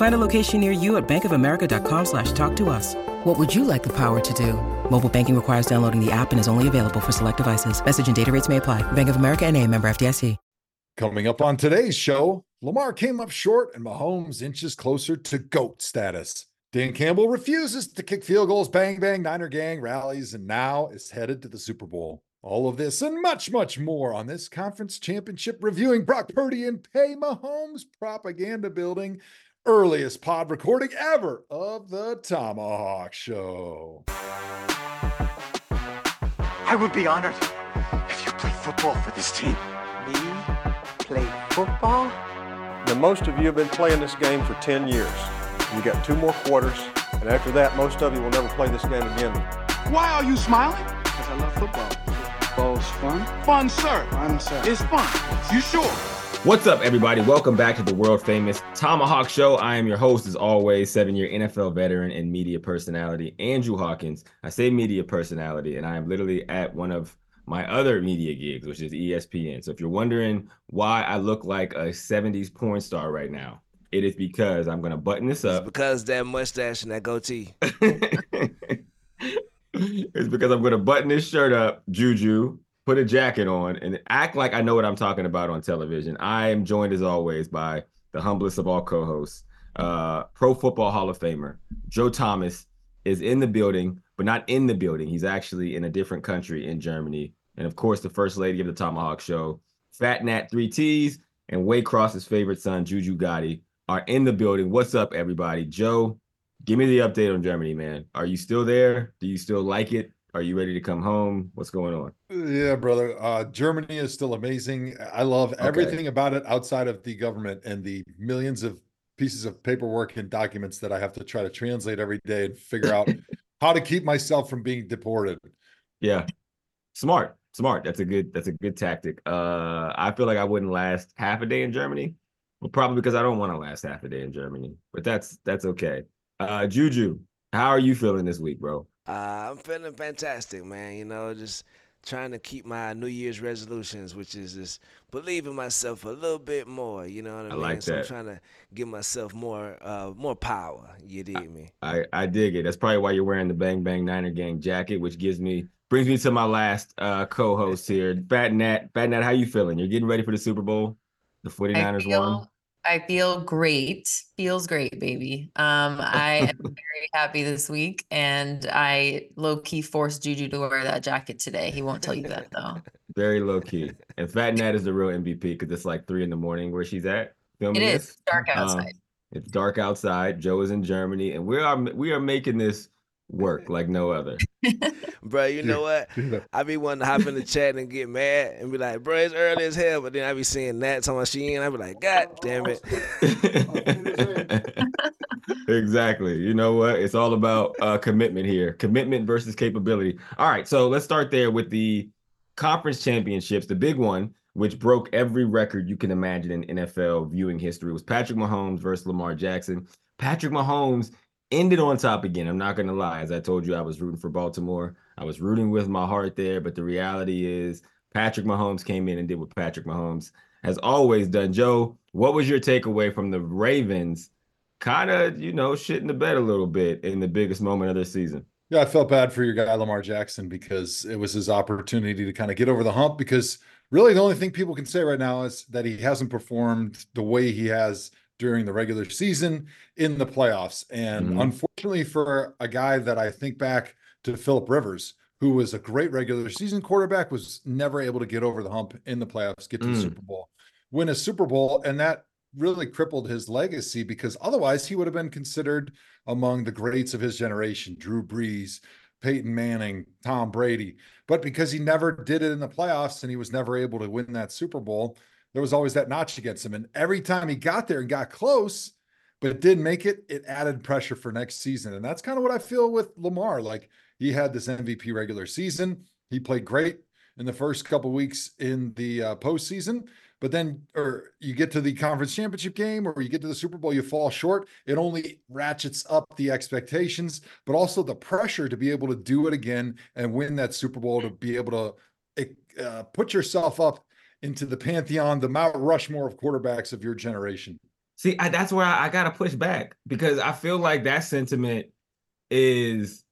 Find a location near you at bankofamerica.com slash talk to us. What would you like the power to do? Mobile banking requires downloading the app and is only available for select devices. Message and data rates may apply. Bank of America and a member FDIC. Coming up on today's show, Lamar came up short and Mahomes inches closer to GOAT status. Dan Campbell refuses to kick field goals, bang, bang, Niner gang rallies, and now is headed to the Super Bowl. All of this and much, much more on this conference championship reviewing Brock Purdy and Pat Mahomes propaganda building earliest pod recording ever of the Thomahawk Show. I would be honored if you played football for this team. Me? Play football? Now, most of you have been playing this game for 10 years. You got two more quarters, and after that, most of you will never play this game again. Why are you smiling? Because I love football. Football's fun. Fun, sir. Fun, sir. It's fun. You sure? What's up, everybody? Welcome back to the world famous Thomahawk Show. I am your host, as always, seven year NFL veteran and media personality, Andrew Hawkins. I say media personality, and I am literally at one of my other media gigs, which is ESPN. So if you're wondering why I look like a 70s porn star right now, it is because I'm going to button this It's up. because that mustache and that goatee. it's because I'm going to button this shirt up, Juju, put a jacket on, and act like I know what I'm talking about on television. I am joined, as always, by the humblest of all co hosts, uh, Pro Football Hall of Famer, Joe Thomas, is in the building, but not in the building. He's actually in a different country in Germany. And of course, the first lady of the Thomahawk Show, Phat Nat 3Ts, and Waycross's favorite son, Juju Gotti, are in the building. What's up, everybody? Joe, give me the update on Germany, man. Are you still there? Do you still like it? Are you ready to come home? What's going on? Yeah, brother. Uh, Germany is still amazing. I love Okay. everything about it outside of the government and the millions of pieces of paperwork and documents that I have to try to translate every day and figure out how to keep myself from being deported. Yeah. Smart. Smart. That's a good that's a good tactic. Uh I feel like I wouldn't last half a day in Germany. Well, probably because I don't want to last half a day in Germany. But that's that's okay. Uh Juju, how are you feeling this week, bro? Uh, I'm feeling fantastic, man. You know, just trying to keep my New Year's resolutions, which is just believe in myself a little bit more. You know what I, I mean? like so I'm that. trying to give myself more, uh, more power. You dig me? I I dig it. That's probably why you're wearing the Bang Bang Niner Gang jacket, which gives me brings me to my last uh co-host here. Phat Nat. Phat Nat, how you feeling? You're getting ready for the Super Bowl? The 49ers I feel, won. I feel great. Feels great, baby. Um, I am very happy this week, and I low key forced Juju to wear that jacket today. He won't tell you that though. Very low key. And Phat Nat is the real MVP because it's like three in the morning where she's at It filming is this. dark Um, outside. It's dark outside. Joe is in Germany, and we are we are making this work like no other. Bro, you know what? I be wanting to hop in the chat and get mad and be like, bro, it's early as hell. But then I be seeing that talking about she in. I be like, God damn it. exactly. You know what? It's all about uh, commitment here. Commitment versus capability. All right. So let's start there with the conference championships. The big one, which broke every record you can imagine in NFL viewing history, was Patrick Mahomes versus Lamar Jackson. Patrick Mahomes ended on top again. I'm not going to lie. As I told you, I was rooting for Baltimore. I was rooting with my heart there. But the reality is, Patrick Mahomes came in and did what Patrick Mahomes has always done. Joe, what was your takeaway from the Ravens? Kind of, you know, shitting the bed a little bit in the biggest moment of the season. Yeah, I felt bad for your guy Lamar Jackson because it was his opportunity to kind of get over the hump. Because really, the only thing people can say right now is that he hasn't performed the way he has during the regular season in the playoffs. And Mhm. unfortunately, for a guy that I think back to Philip Rivers, who was a great regular season quarterback, was never able to get over the hump in the playoffs, get to the Mm. Super Bowl, win a Super Bowl, and that really crippled his legacy because otherwise he would have been considered among the greats of his generation Drew Brees, Peyton Manning, Tom Brady. But because he never did it in the playoffs and he was never able to win that Super Bowl, there was always that notch against him. And every time he got there and got close, but it didn't make it. It added pressure for next season. And that's kind of what I feel with Lamar. Like he had this MVP regular season. He played great in the first couple weeks in the uh, postseason. But then, or you get to the conference championship game or you get to the Super Bowl, you fall short. It only ratchets up the expectations, but also the pressure to be able to do it again and win that Super Bowl, to be able to uh, put yourself up into the pantheon, the Mount Rushmore of quarterbacks of your generation. See, I, that's where I, I got to push back because I feel like that sentiment is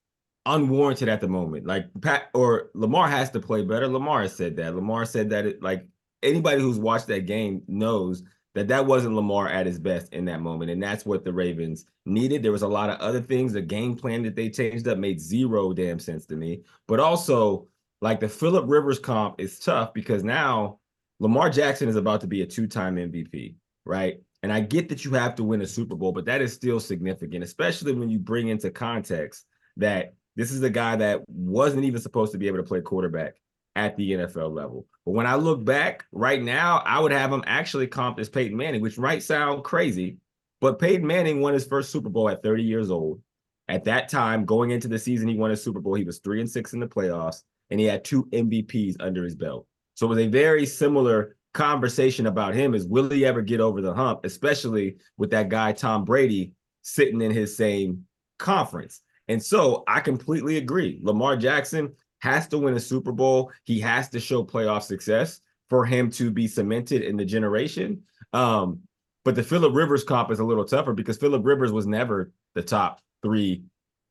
unwarranted at the moment. Like Pat or Lamar has to play better. Lamar said that. Lamar said that it like anybody who's watched that game knows that that wasn't Lamar at his best in that moment, and that's what the Ravens needed. There was a lot of other things. The game plan that they changed up made zero damn sense to me. But also, like the Philip Rivers comp is tough because now Lamar Jackson is about to be a two-time MVP, right? And I get that you have to win a Super Bowl, but that is still significant, especially when you bring into context that this is a guy that wasn't even supposed to be able to play quarterback at the NFL level. But when I look back right now, I would have him actually comped as Peyton Manning, which might sound crazy, but Peyton Manning won his first Super Bowl at 30 years old. At that time, going into the season, he won a Super Bowl. He was three and six in the playoffs, and he had two MVPs under his belt. So it was a very similar conversation about him is will he ever get over the hump, especially with that guy Tom Brady sitting in his same conference. And so I completely agree. Lamar Jackson has to win a Super Bowl. He has to show playoff success for him to be cemented in the generation. Um, but the Philip Rivers comp is a little tougher because Philip Rivers was never the top three,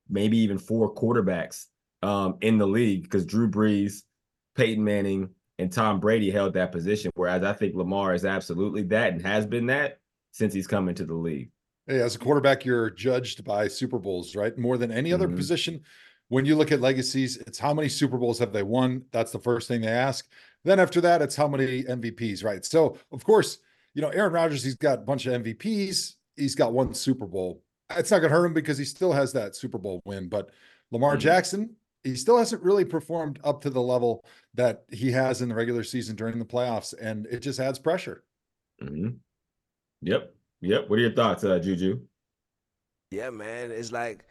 maybe even four quarterbacks um, in the league because Drew Brees, Peyton Manning, and Tom Brady held that position. Whereas I think Lamar is absolutely that and has been that since he's come into the league. Hey, as a quarterback, you're judged by Super Bowls, right? More than any other mm-hmm. position. When you look at legacies, it's how many Super Bowls have they won? That's the first thing they ask. Then after that, it's how many MVPs, right? So, of course, you know, Aaron Rodgers, he's got a bunch of MVPs. He's got one Super Bowl. It's not going to hurt him because he still has that Super Bowl win. But Lamar mm-hmm. Jackson, he still hasn't really performed up to the level that he has in the regular season during the playoffs, and it just adds pressure. Mm-hmm. Yep, yep. What are your thoughts, uh, Juju? Yeah, man, it's like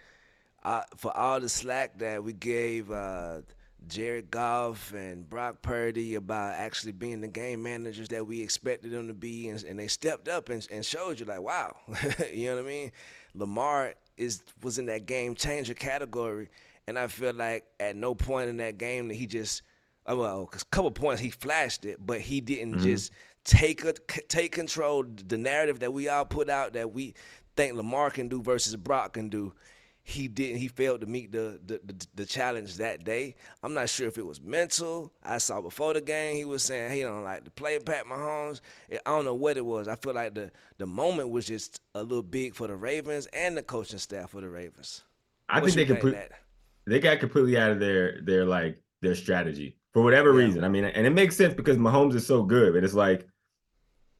uh, for all the slack that we gave uh, Jared Goff and Brock Purdy about actually being the game managers that we expected them to be, and, and they stepped up and, and showed you like, wow, you know what I mean? Lamar is was in that game changer category and I feel like at no point in that game that he just, uh, well, a couple points he flashed it, but he didn't mm-hmm. just take a, take control. The narrative that we all put out that we think Lamar can do versus Brock can do, he didn't. He failed to meet the, the the, the challenge that day. I'm not sure if it was mental. I saw before the game he was saying he don't like to play Pat Mahomes. I don't know what it was. I feel like the the moment was just a little big for the Ravens and the coaching staff for the Ravens. I think they could put. That? They got completely out of their their like their strategy for whatever yeah. reason. I mean, and it makes sense because Mahomes is so good, but it's like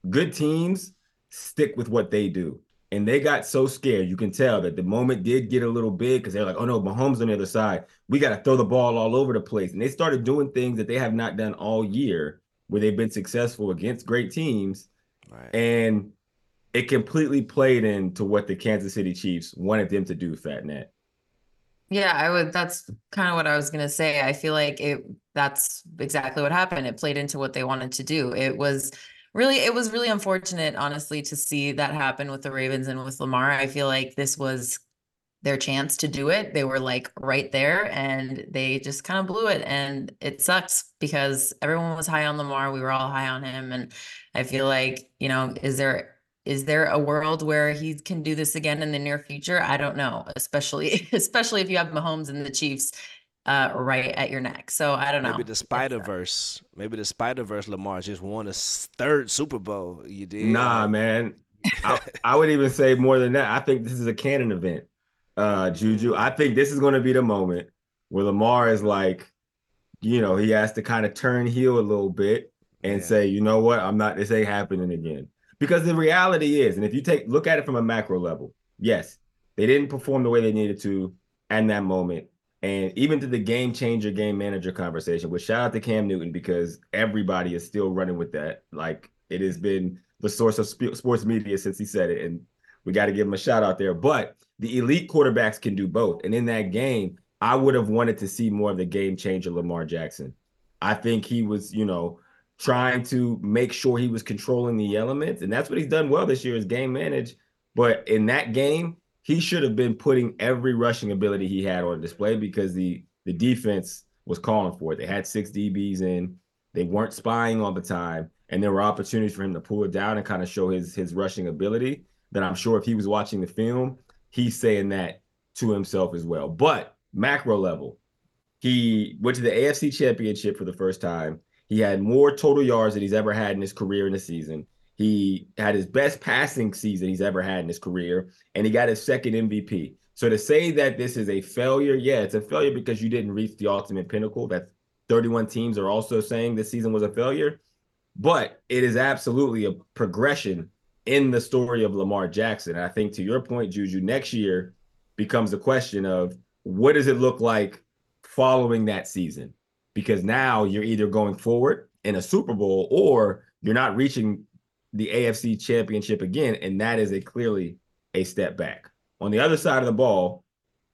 good teams stick with what they do. And they got so scared. You can tell that the moment did get a little big because they're like, oh no, Mahomes on the other side. We got to throw the ball all over the place. And they started doing things that they have not done all year where they've been successful against great teams. Right. And it completely played into what the Kansas City Chiefs wanted them to do, Phat Nat. Yeah, I would that's kind of what I was going to say. I feel like it that's exactly what happened. It played into what they wanted to do. It was really it was really unfortunate honestly to see that happen with the Ravens and with Lamar. I feel like this was their chance to do it. They were like right there and they just kind of blew it and it sucks because everyone was high on Lamar. We were all high on him and I feel like, you know, is there is there a world where he can do this again in the near future? I don't know, especially especially if you have Mahomes and the Chiefs uh, right at your neck. So I don't know. Maybe the Spider Verse. Maybe the Spider Verse. Lamar just won a third Super Bowl. You did? Nah, man. I, I, would even say more than that. I think this is a canon event, uh, Juju. I think this is going to be the moment where Lamar is like, you know, he has to kind of turn heel a little bit and yeah. say, you know what, I'm not. This ain't happening again. Because the reality is, and if you take look at it from a macro level, yes, they didn't perform the way they needed to at that moment. And even to the game changer, game manager conversation, which shout out to Cam Newton because everybody is still running with that. Like it has been the source of sp- sports media since he said it. And we got to give him a shout out there. But the elite quarterbacks can do both. And in that game, I would have wanted to see more of the game changer Lamar Jackson. I think he was, you know, trying to make sure he was controlling the elements. And that's what he's done well this year is game manage. But in that game, he should have been putting every rushing ability he had on display because the the defense was calling for it. They had six DBs in, they weren't spying all the time, and there were opportunities for him to pull it down and kind of show his his rushing ability. That I'm sure if he was watching the film, he's saying that to himself as well. But macro level, he went to the AFC Championship for the first time. He had more total yards than he's ever had in his career in a season. He had his best passing season he's ever had in his career, and he got his second MVP. So to say that this is a failure, yeah, it's a failure because you didn't reach the ultimate pinnacle. That 31 teams are also saying this season was a failure, but it is absolutely a progression in the story of Lamar Jackson. And I think to your point, Juju, next year becomes a question of what does it look like following that season? Because now you're either going forward in a Super Bowl or you're not reaching the AFC championship again. And that is a clearly a step back. On the other side of the ball,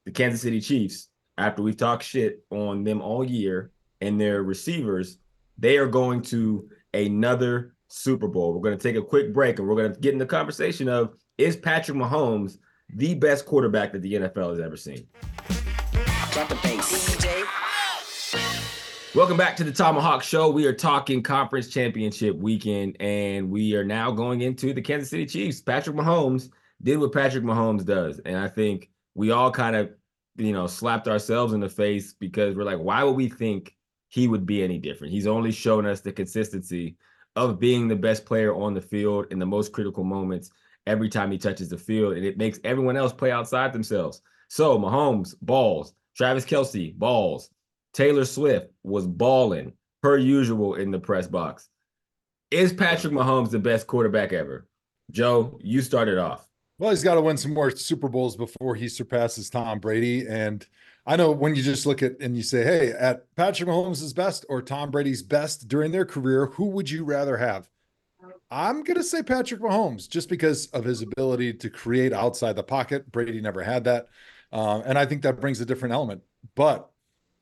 the Kansas City Chiefs, after we've talked shit on them all year and their receivers, they are going to another Super Bowl. We're going to take a quick break and we're going to get in the conversation of is Patrick Mahomes the best quarterback that the NFL has ever seen? Drop the bass. Welcome back to the Thomahawk Show. We are talking conference championship weekend, and we are now going into the Kansas City Chiefs. Patrick Mahomes did what Patrick Mahomes does. And I think we all kind of, you know, slapped ourselves in the face because we're like, why would we think he would be any different? He's only shown us the consistency of being the best player on the field in the most critical moments every time he touches the field. And it makes everyone else play outside themselves. So Mahomes, balls. Travis Kelce, balls. Taylor Swift was balling per usual in the press box. Is Patrick Mahomes the best quarterback ever? Joe, you started off. Well, he's got to win some more Super Bowls before he surpasses Tom Brady. And I know when you just look at and you say, hey, at Patrick Mahomes' best or Tom Brady's best during their career, who would you rather have? I'm going to say Patrick Mahomes just because of his ability to create outside the pocket. Brady never had that. Uh, and I think that brings a different element. But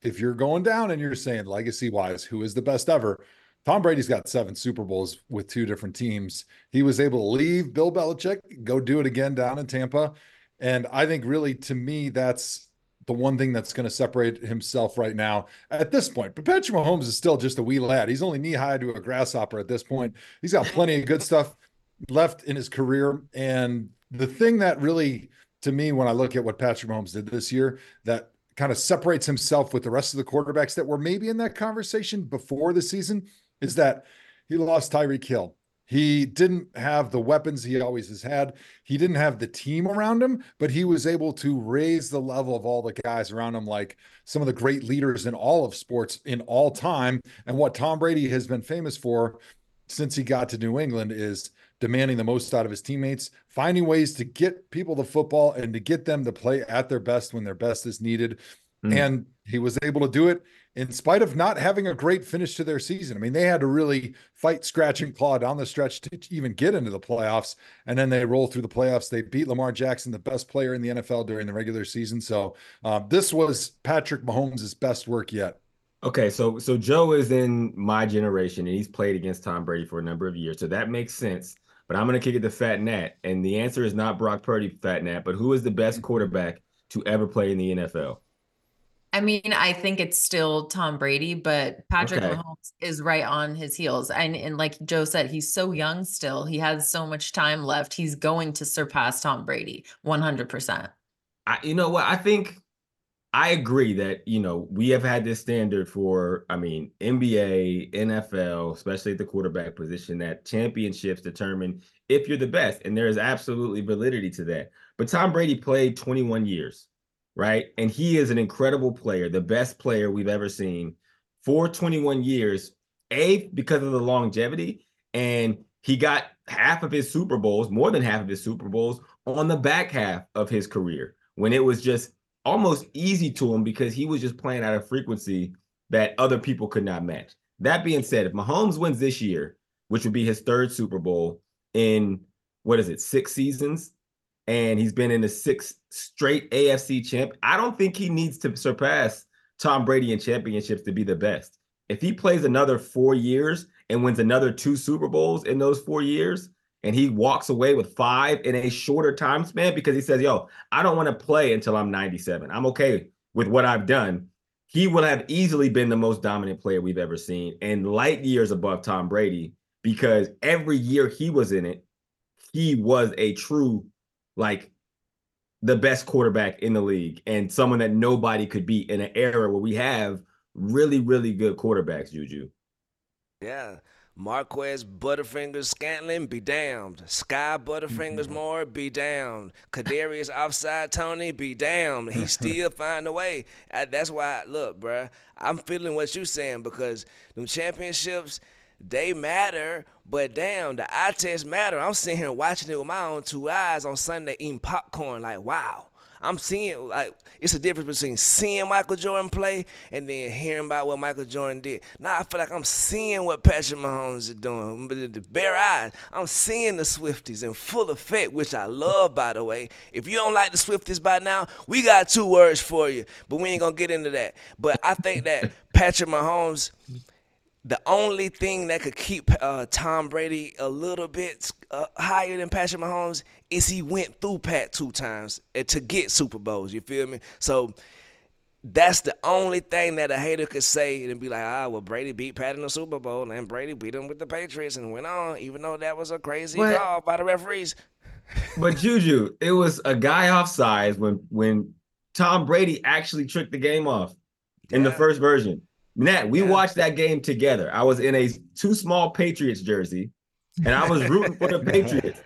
if you're going down and you're saying legacy wise, who is the best ever? Tom Brady's got seven Super Bowls with two different teams. He was able to leave Bill Belichick, go do it again down in Tampa. And I think really to me, that's the one thing that's going to separate himself right now at this point. But Patrick Mahomes is still just a wee lad. He's only knee high to a grasshopper at this point. He's got plenty of good stuff left in his career. And the thing that really, to me, when I look at what Patrick Mahomes did this year, that kind of separates himself with the rest of the quarterbacks that were maybe in that conversation before the season is that he lost Tyreek Hill. He didn't have the weapons he always has had. He didn't have the team around him, but he was able to raise the level of all the guys around him, like some of the great leaders in all of sports in all time. And what Tom Brady has been famous for since he got to New England is demanding the most out of his teammates, finding ways to get people the football and to get them to play at their best when their best is needed. Mm. And he was able to do it in spite of not having a great finish to their season. I mean, they had to really fight, scratch, and claw down the stretch to even get into the playoffs. And then they roll through the playoffs. They beat Lamar Jackson, the best player in the NFL during the regular season. So uh, this was Patrick Mahomes' best work yet. Okay, so so Joe is in my generation and he's played against Tom Brady for a number of years. So that makes sense. But I'm going to kick it to Phat Nat. And the answer is not Brock Purdy, Phat Nat, but who is the best mm-hmm. quarterback to ever play in the NFL? I mean, I think it's still Tom Brady, but Patrick okay. Mahomes is right on his heels. And, and like Joe said, he's so young still. He has so much time left. He's going to surpass Tom Brady 100%. I, you know what? I think I agree that, you know, we have had this standard for, I mean, NBA, NFL, especially at the quarterback position, that championships determine if you're the best. And there is absolutely validity to that. But Tom Brady played 21 years right? And he is an incredible player, the best player we've ever seen for 21 years. A, because of the longevity, and he got half of his Super Bowls, more than half of his Super Bowls, on the back half of his career when it was just almost easy to him because he was just playing at a frequency that other people could not match. That being said, if Mahomes wins this year, which would be his third Super Bowl in what is it, six seasons, and he's been in the sixth straight AFC champ. I don't think he needs to surpass Tom Brady in championships to be the best. If he plays another four years and wins another two Super Bowls in those four years, and he walks away with five in a shorter time span because he says, Yo, I don't want to play until I'm 97. I'm okay with what I've done. He would have easily been the most dominant player we've ever seen and light years above Tom Brady because every year he was in it, he was a true, like, the best quarterback in the league and someone that nobody could beat in an era where we have really, really good quarterbacks, Juju. Yeah. Marquez Butterfingers Scantling, be damned. Skyy Butterfingers Mm-hmm. Moore, be damned. Kadarius Offside Toney, be damned. He still find a way. Uh, That's why, look, bruh, I'm feeling what you saying because them championships, they matter, but damn, the eye test matter. I'm sitting here watching it with my own two eyes on Sunday eating popcorn, like, wow. I'm seeing like it's a difference between seeing Michael Jordan play and then hearing about what Michael Jordan did. Now I feel like I'm seeing what Patrick Mahomes is doing. But the bare eyes, I'm seeing the Swifties in full effect, which I love by the way. If you don't like the Swifties by now, we got two words for you. But we ain't gonna get into that. But I think that Patrick Mahomes the only thing that could keep uh, Tom Brady a little bit uh, higher than Patrick Mahomes is he went through Pat two times uh, to get Super Bowls. You feel me? So that's the only thing that a hater could say and be like, ah, well, Brady beat Pat in the Super Bowl, and Brady beat him with the Patriots and went on, even though that was a crazy What? call by the referees. But Juju, it was a guy offsides when when Tom Brady actually tricked the game off in the first version. Nat, we Yeah. watched that game together. I was in a too small Patriots jersey, and I was rooting for the Patriots.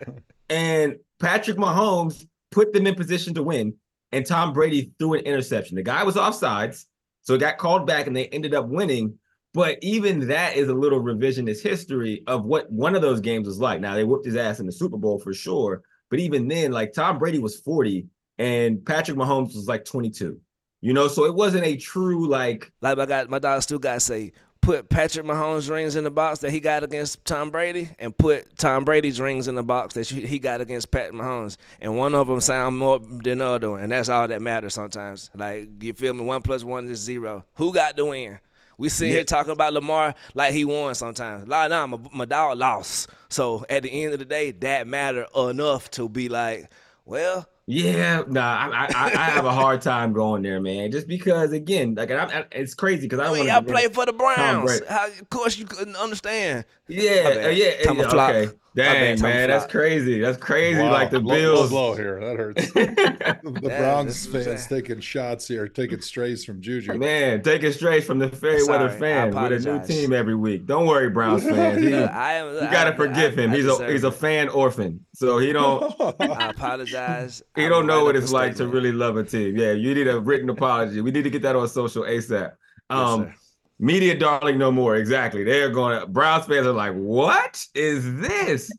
And Patrick Mahomes put them in position to win, and Tom Brady threw an interception. The guy was offsides, so it got called back, and they ended up winning. But even that is a little revisionist history of what one of those games was like. Now they whooped his ass in the Super Bowl for sure, but even then, like Tom Brady was 40 and Patrick Mahomes was like 22. You know, so it wasn't a true like Like my guy, my dog still got to say, put Patrick Mahomes' rings in the box that he got against Tom Brady, and put Tom Brady's rings in the box that he got against Pat Mahomes, and one of them sound more than the other one, and that's all that matters sometimes. Like you feel me? One plus one is zero. Who got the win? We sit here talking about Lamar like he won sometimes. Like, nah, my, my dog lost. So at the end of the day, that matter enough to be like, well, Yeah, nah, I, I I have a hard time going there, man. Just because, again, like I, I, it's crazy because I don't want y'all play for the Browns. How, of course, you couldn't understand. Yeah, uh, yeah, Time yeah, flop. okay. Dang, time man, that's crazy. That's crazy. Wow, Like the low- low Bills. blow here. That hurts. the Yeah, Browns that's what I'm fans saying. taking shots here, taking strays from Juju. Man, taking strays from the fair weather fan with a new team every week. Don't worry, Browns fans. He- Look, I am, you gotta I- forgive I- him. I He's a deserve he's a fan orphan, so he don't I apologize. he I'm don't know what it's like to really love a team. Yeah, you need a written apology. We need to get that on social ASAP. Um, sir. Media darling no more. Exactly. They're going. to Browns fans are like, what is this?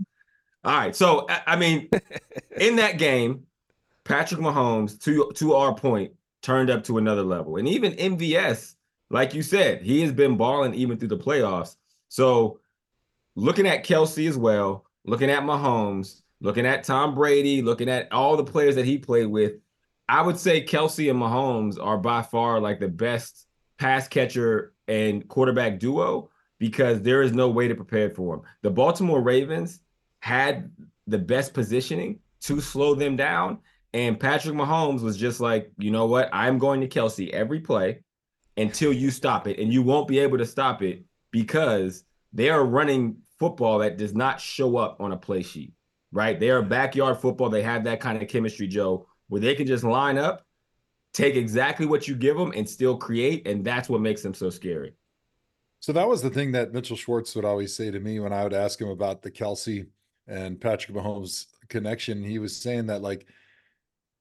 All right. So I, I mean, in that game, Patrick Mahomes, to to our point, turned up to another level, and even MVS, like you said, he has been balling even through the playoffs. So looking at Kelce as well, looking at Mahomes, looking at Tom Brady, looking at all the players that he played with, I would say Kelce and Mahomes are by far like the best pass catcher and quarterback duo because there is no way to prepare for them. The Baltimore Ravens had the best positioning to slow them down. And Patrick Mahomes was just like, you know what? I'm going to Kelce every play until you stop it. And you won't be able to stop it because they are running football that does not show up on a play sheet, right? They are backyard football. They have that kind of chemistry, Joe, where they can just line up, take exactly what you give them, and still create. And that's what makes them so scary. So that was the thing that Mitchell Schwartz would always say to me when I would ask him about the Kelce and Patrick Mahomes connection. He was saying that like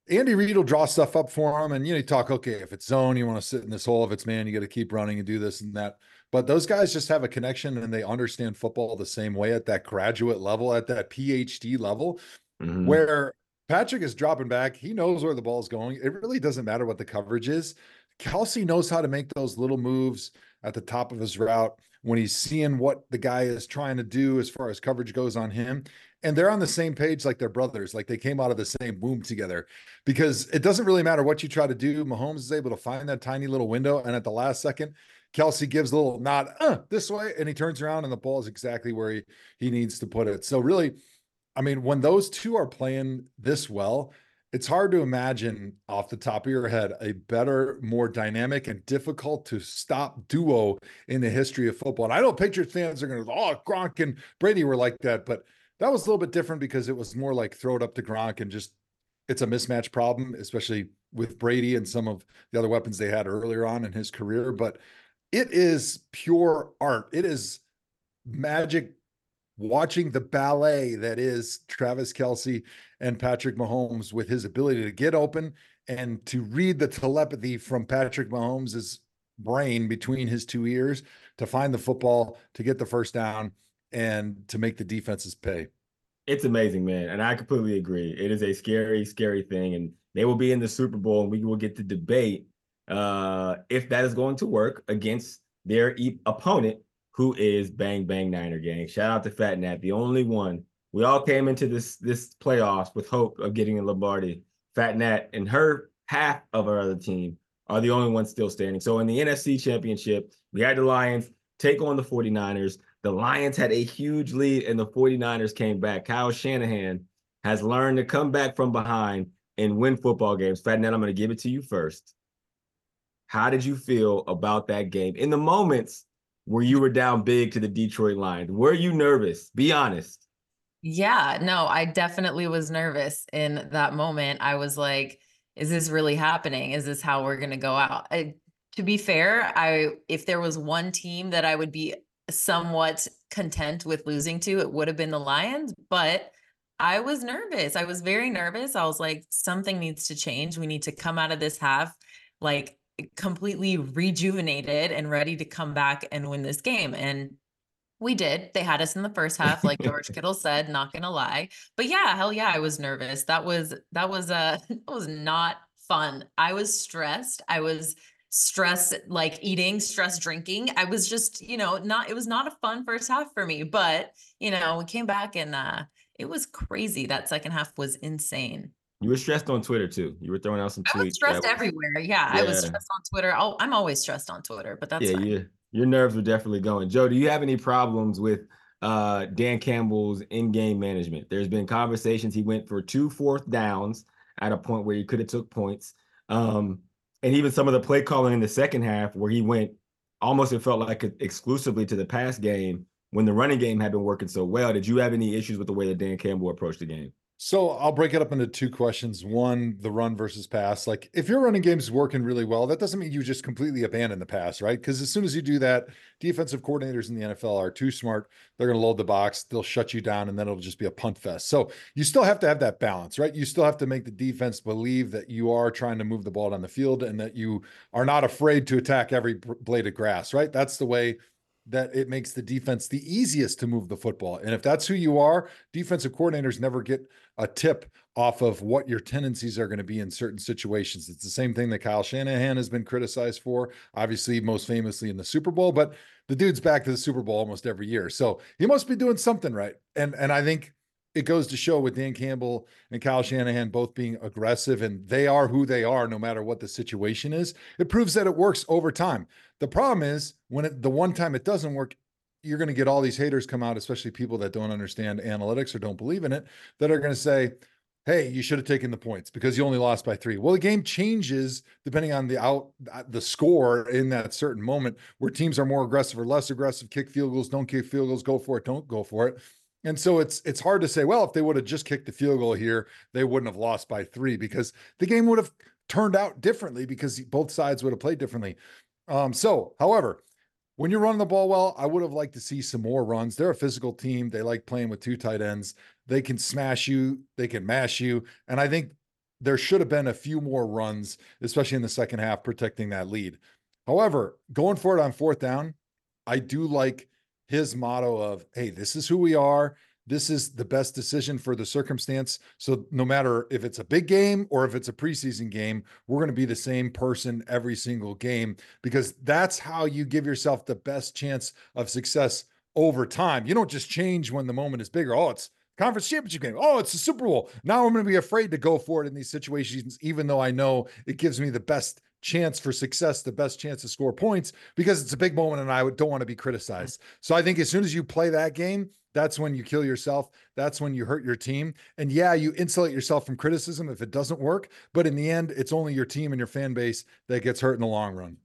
Andy Reid will draw stuff up for him, and you know, you talk, okay, if it's zone, you want to sit in this hole. If it's man, you got to keep running and do this and that. But those guys just have a connection and they understand football the same way at that graduate level, at that PhD level, Mhm. where Patrick is dropping back. He knows where the ball's going. It really doesn't matter what the coverage is. Kelce knows how to make those little moves at the top of his route when he's seeing what the guy is trying to do as far as coverage goes on him. and they're on the same page like their brothers, like they came out of the same womb together. Because it doesn't really matter what you try to do. Mahomes is able to find that tiny little window, and at the last second, Kelce gives a little nod uh, this way, and he turns around, and the ball is exactly where he he needs to put it. So really, I mean, when those two are playing this well, it's hard to imagine off the top of your head a better, more dynamic and difficult to stop duo in the history of football. And I know Patriots fans are going to, oh, Gronk and Brady were like that, but that was a little bit different because it was more like throw it up to Gronk and just it's a mismatch problem, especially with Brady and some of the other weapons they had earlier on in his career. But it is pure art. It is magic watching the ballet that is Travis Kelce and Patrick Mahomes with his ability to get open and to read the telepathy from Patrick Mahomes's brain between his two ears to find the football, to get the first down, and to make the defenses pay. It's amazing, man. And I completely agree. It is a scary, scary thing. And they will be in the Super Bowl, and we will get to debate uh, if that is going to work against their e- opponent who is Bang Bang Niner Gang. Shout out to Phat Nat, the only one. We all came into this this playoffs with hope of getting a Lombardi. Phat Nat and her half of our other team are the only ones still standing. So in the NFC Championship, we had the Lions take on the 49ers. The Lions had a huge lead and the 49ers came back. Kyle Shanahan has learned to come back from behind and win football games. Phat Nat, I'm going to give it to you first. How did you feel about that game in the moments where you were down big to the Detroit Lions? Were you nervous? Be honest. Yeah, no, I definitely was nervous in that moment. I was like, is this really happening? Is this how we're going to go out? I, to be fair, I if there was one team that I would be somewhat content with losing to, it would have been the Lions, but I was nervous. I was very nervous. I was like something needs to change. We need to come out of this half like completely rejuvenated and ready to come back and win this game. And we did. They had us in the first half, like George Kittle said, not gonna lie. But yeah, hell yeah, I was nervous. That was that was uh that was not fun. I was stressed. I was stress like eating, stress drinking. I was just, you know, not it was not a fun first half for me. But you know, we came back and uh it was crazy. That second half was insane. You were stressed on Twitter too. You were throwing out some tweets. I was stressed everywhere. Yeah, yeah, I was stressed on Twitter. Oh, I'm always stressed on Twitter, but that's yeah, fine. yeah. Your nerves were definitely going. Joe, do you have any problems with uh, Dan Campbell's in-game management? There's been conversations. He went for two fourth downs at a point where he could have took points, um, and even some of the play calling in the second half where he went almost it felt like exclusively to the pass game when the running game had been working so well. Did you have any issues with the way that Dan Campbell approached the game? So I'll break it up into two questions. One, the run versus pass. Like if your running game's working really well, that doesn't mean you just completely abandon the pass, right? Because as soon as you do that, defensive coordinators in the NFL are too smart. They're going to load the box, they'll shut you down, and then it'll just be a punt fest. So you still have to have that balance, right? You still have to make the defense believe that you are trying to move the ball down the field and that you are not afraid to attack every blade of grass, right? That's the way that it makes the defense the easiest to move the football. And if that's who you are, defensive coordinators never get a tip off of what your tendencies are going to be in certain situations. It's the same thing that Kyle Shanahan has been criticized for, obviously, most famously in the Super Bowl, but the dude's back to the Super Bowl almost every year. So he must be doing something right. And and I think it goes to show with Dan Campbell and Kyle Shanahan both being aggressive and they are who they are no matter what the situation is. It proves that it works over time. The problem is when it, the one time it doesn't work, you're going to get all these haters come out, especially people that don't understand analytics or don't believe in it, that are going to say, hey, you should have taken the points because you only lost by three. Well, the game changes depending on the out uh, the score in that certain moment where teams are more aggressive or less aggressive, kick field goals, don't kick field goals, go for it, don't go for it. And so it's it's hard to say, well, if they would have just kicked the field goal here, they wouldn't have lost by three because the game would have turned out differently because both sides would have played differently. Um, so, however, when you're running the ball well, I would have liked to see some more runs. They're a physical team. They like playing with two tight ends. They can smash you, they can mash you. And I think there should have been a few more runs, especially in the second half, protecting that lead. However, going for it on fourth down, I do like his motto of, hey, this is who we are. This is the best decision for the circumstance. So no matter if it's a big game or if it's a preseason game, we're going to be the same person every single game because that's how you give yourself the best chance of success over time. You don't just change when the moment is bigger. Oh, it's conference championship game. Oh, it's the Super Bowl. Now I'm going to be afraid to go for it in these situations, even though I know it gives me the best chance for success, the best chance to score points because it's a big moment and I don't want to be mm. criticized. So I think as soon as you play that game, that's when you kill yourself. That's when you hurt your team. And yeah, you insulate yourself from criticism if it doesn't work. But in the end, it's only your team and your fan base that gets hurt in the long run.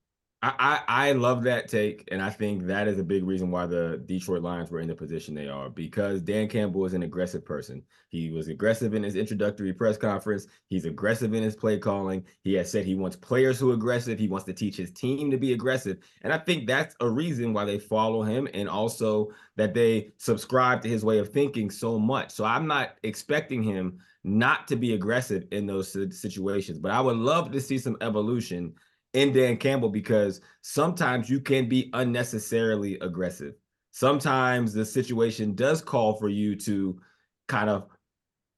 I, I, love that take, and I think that is a big reason why the Detroit Lions were in the position they are because Dan Campbell is an aggressive person. He was aggressive in his introductory press conference. He's aggressive in his play calling. He has said he wants players who are aggressive. He wants to teach his team to be aggressive, and I think that's a reason why they follow him, and also that they subscribe to his way of thinking so much. So I'm not expecting him not to be aggressive in those situations, but I would love to see some evolution in Dan Campbell because sometimes you can be unnecessarily aggressive. Sometimes the situation does call for you to kind of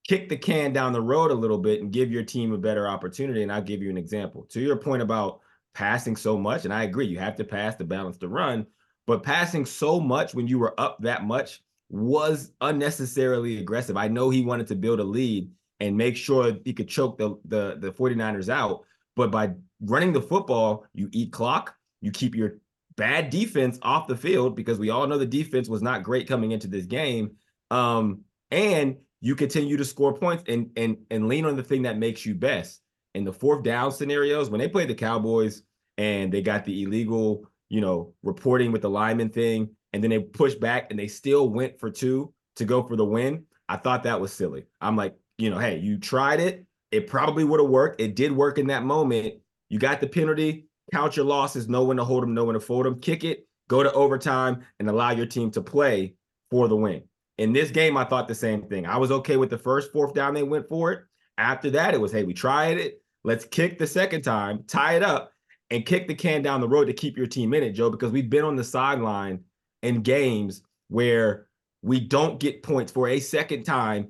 kick the can down the road a little bit and give your team a better opportunity. And I'll give you an example. To your point about passing so much, and I agree, you have to pass to balance the run, but passing so much when you were up that much was unnecessarily aggressive. I know he wanted to build a lead and make sure he could choke the the, the 49ers out, but by running the football, you eat clock, you keep your bad defense off the field because we all know the defense was not great coming into this game. Um, and you continue to score points and and and lean on the thing that makes you best. In the fourth down scenarios, when they played the Cowboys and they got the illegal, you know, reporting with the lineman thing, and then they pushed back and they still went for two to go for the win. I thought that was silly. I'm like, you know, hey, you tried it. It probably would have worked. It did work in that moment. You got the penalty, count your losses, know when to hold them, know when to fold them, kick it, go to overtime, and allow your team to play for the win. In this game, I thought the same thing. I was okay with the first fourth down they went for it. After that, it was, hey, we tried it. Let's kick the second time, tie it up, and kick the can down the road to keep your team in it, Joe, because we've been on the sideline in games where we don't get points for a second time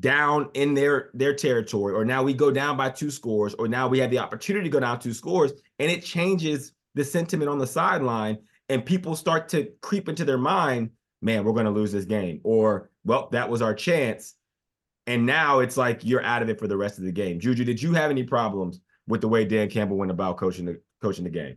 down in their their territory or now we go down by two scores or now we have the opportunity to go down two scores and it changes the sentiment on the sideline and people start to creep into their mind man we're going to lose this game or well that was our chance and now it's like you're out of it for the rest of the game. Juju did you have any problems with the way dan campbell went about coaching the coaching the game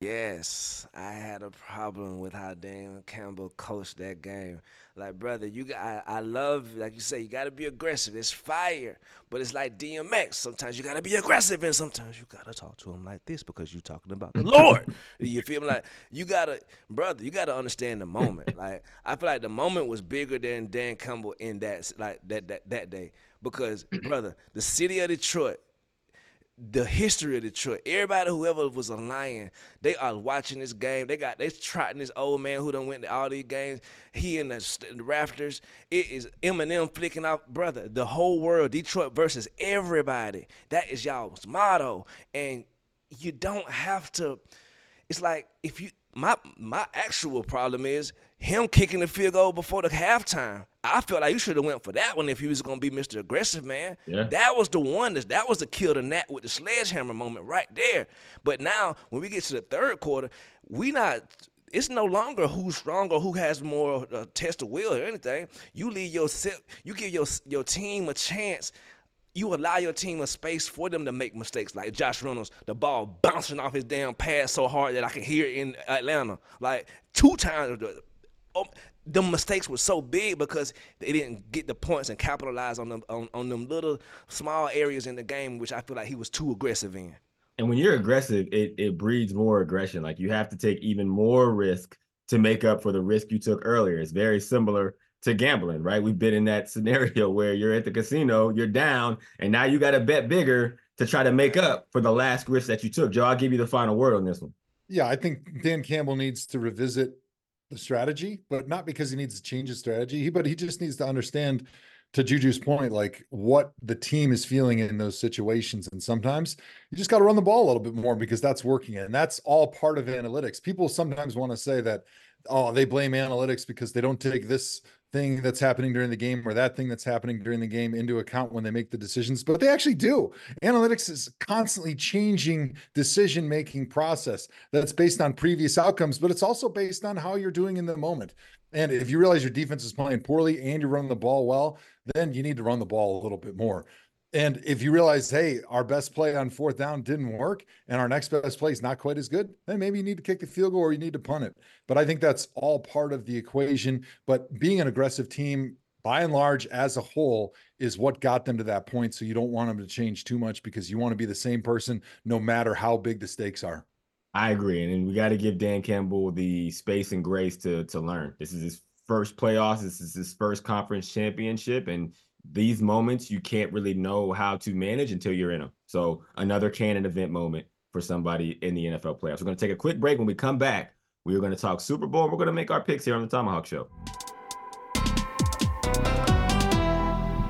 Yes, I had a problem with how Dan Campbell coached that game. Like, brother, you got, I, I love, like you say, you got to be aggressive. It's fire, but it's like DMX. Sometimes you got to be aggressive, and sometimes you got to talk to him like this because you're talking about the Lord. you feel me? Like, you got to, brother, you got to understand the moment. Like, I feel like the moment was bigger than Dan Campbell in that, like, that, that, that day. Because, brother, the city of Detroit, the history of Detroit. Everybody, whoever was a lion, they are watching this game. They got they trotting this old man who done went to all these games. He in the, the rafters. It is Eminem flicking off, brother. The whole world, Detroit versus everybody. That is y'all's motto, and you don't have to. It's like if you my my actual problem is him kicking the field goal before the halftime. I felt like you should have went for that one if he was gonna be Mr. Aggressive, man. Yeah. That was the one that that was the kill the gnat with the sledgehammer moment right there. But now when we get to the third quarter, we not it's no longer who's stronger, who has more uh, test of will or anything. You leave yourself, you give your your team a chance. You allow your team a space for them to make mistakes, like Josh Reynolds, the ball bouncing off his damn pass so hard that I can hear it in Atlanta. Like two times, oh, the mistakes were so big because they didn't get the points and capitalize on them on, on them little small areas in the game, which I feel like he was too aggressive in. And when you're aggressive, it it breeds more aggression. Like you have to take even more risk to make up for the risk you took earlier. It's very similar to gambling, right? We've been in that scenario where you're at the casino, you're down, and now you got to bet bigger to try to make up for the last risk that you took. Joe, I'll give you the final word on this one. Yeah, I think Dan Campbell needs to revisit the strategy, but not because he needs to change his strategy. He, but he just needs to understand, to Juju's point, like what the team is feeling in those situations. And sometimes you just got to run the ball a little bit more because that's working. And that's all part of analytics. People sometimes want to say that, oh, they blame analytics because they don't take this thing that's happening during the game or that thing that's happening during the game into account when they make the decisions but they actually do analytics is constantly changing decision making process that's based on previous outcomes but it's also based on how you're doing in the moment And if you realize your defense is playing poorly and you're running the ball well, then you need to run the ball a little bit more. And if you realize, hey, our best play on fourth down didn't work and our next best play is not quite as good, then maybe you need to kick the field goal or you need to punt it. But I think that's all part of the equation. But being an aggressive team, by and large, as a whole, is what got them to that point. So you don't want them to change too much because you want to be the same person no matter how big the stakes are. I agree. And we got to give Dan Campbell the space and grace to to learn. This is his first playoffs. This is his first conference championship. And these moments you can't really know how to manage until you're in them. So another canon event moment for somebody in the NFL playoffs. We're going to take a quick break. When we come back, we're going to talk Super Bowl and we're going to make our picks here on the Thomahawk Show.